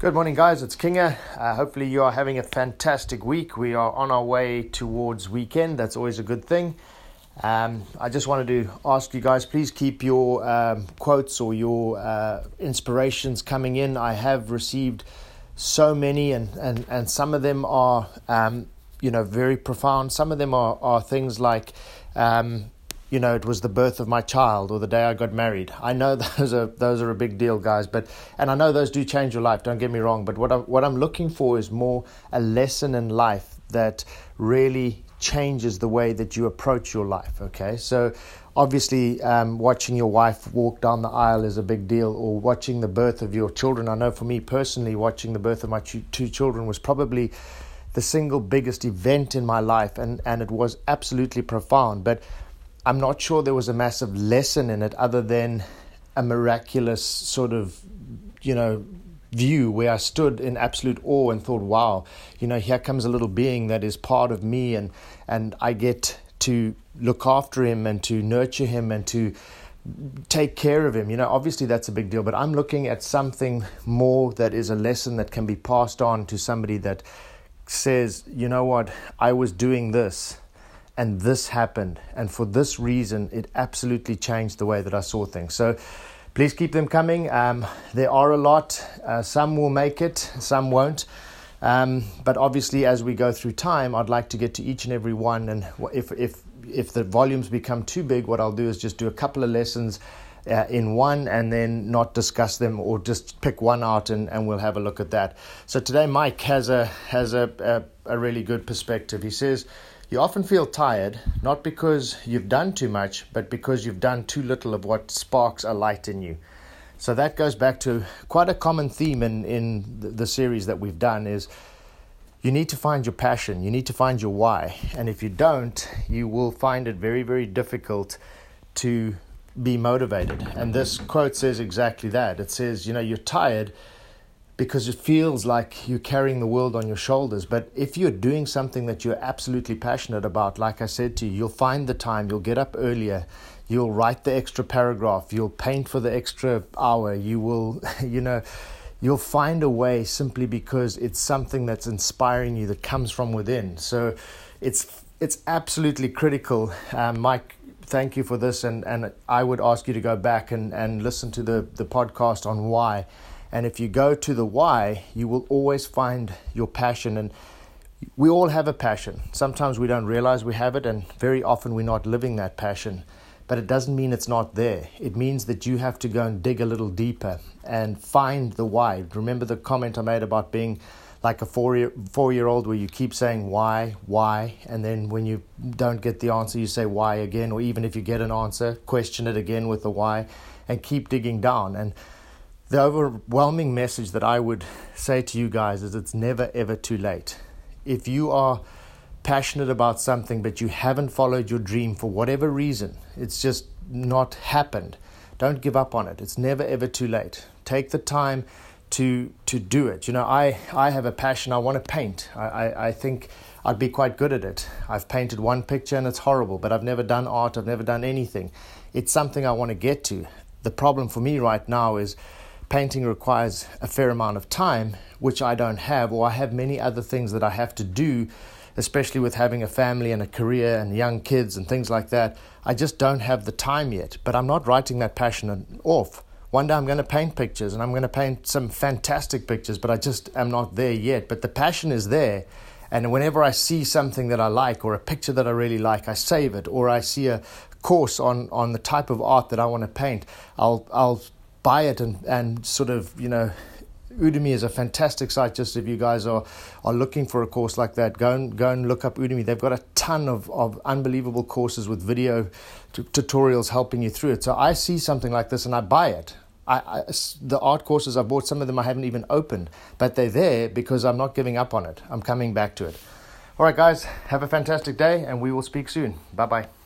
Good morning, guys. It's Kinga. Uh, hopefully, you are having a fantastic week. We are on our way towards weekend. That's always a good thing. Um, I just wanted to ask you guys, please keep your um, quotes or your uh, inspirations coming in. I have received so many, and, and, and some of them are, um, you know, very profound. Some of them are, are things like, um, you know, it was the birth of my child or the day I got married. I know those are those are a big deal, guys. But and I know those do change your life. Don't get me wrong. But what I'm what I'm looking for is more a lesson in life that really changes the way that you approach your life. Okay, so obviously, um, watching your wife walk down the aisle is a big deal, or watching the birth of your children. I know for me personally, watching the birth of my two children was probably the single biggest event in my life, and and it was absolutely profound. But I'm not sure there was a massive lesson in it other than a miraculous sort of, you know, view where I stood in absolute awe and thought, wow, you know, here comes a little being that is part of me and and I get to look after him and to nurture him and to take care of him. You know, obviously that's a big deal, but I'm looking at something more that is a lesson that can be passed on to somebody that says, you know what, I was doing this and this happened. And for this reason, it absolutely changed the way that I saw things. So please keep them coming. Um, there are a lot. Uh, some will make it, some won't. Um, but obviously, as we go through time, I'd like to get to each and every one. And if, if, if the volumes become too big, what I'll do is just do a couple of lessons. Uh, in one and then not discuss them or just pick one out and, and we'll have a look at that. So today Mike has a has a, a, a really good perspective. He says you often feel tired, not because you've done too much, but because you've done too little of what sparks a light in you. So that goes back to quite a common theme in, in the series that we've done is you need to find your passion, you need to find your why. And if you don't, you will find it very, very difficult to be motivated. And this quote says exactly that. It says, you know, you're tired because it feels like you're carrying the world on your shoulders. But if you're doing something that you're absolutely passionate about, like I said to you, you'll find the time, you'll get up earlier, you'll write the extra paragraph, you'll paint for the extra hour, you will, you know, you'll find a way simply because it's something that's inspiring you that comes from within. So it's it's absolutely critical. Um, Mike, thank you for this, and, and I would ask you to go back and, and listen to the, the podcast on why and if you go to the why, you will always find your passion. And we all have a passion. Sometimes we don't realize we have it, and very often we're not living that passion. But it doesn't mean it's not there. It means that you have to go and dig a little deeper and find the why. Remember the comment I made about being like a four year, four year old where you keep saying why, why, and then when you don't get the answer, you say why again, or even if you get an answer, question it again with the why and keep digging down. And the overwhelming message that I would say to you guys is it's never ever too late. If you are passionate about something but you haven't followed your dream for whatever reason, it's just not happened, don't give up on it. It's never ever too late. Take the time to to do it. You know, I, I have a passion, I want to paint. I, I, I think I'd be quite good at it. I've painted one picture and it's horrible, but I've never done art, I've never done anything. It's something I want to get to. The problem for me right now is painting requires a fair amount of time, which I don't have, or I have many other things that I have to do, especially with having a family and a career and young kids and things like that. I just don't have the time yet, but I'm not writing that passion off. One day I'm going to paint pictures and I'm going to paint some fantastic pictures, but I just am not there yet. But the passion is there. And whenever I see something that I like or a picture that I really like, I save it. Or I see a course on, on the type of art that I want to paint, I'll, I'll buy it and, and sort of, you know, Udemy is a fantastic site. Just if you guys are, are looking for a course like that, go and go and look up Udemy. They've got a ton of, of unbelievable courses with video t- tutorials helping you through it. So I see something like this and I buy it. I, I, the art courses I bought, some of them I haven't even opened, but they're there because I'm not giving up on it. I'm coming back to it. All right, guys, have a fantastic day, and we will speak soon. Bye bye.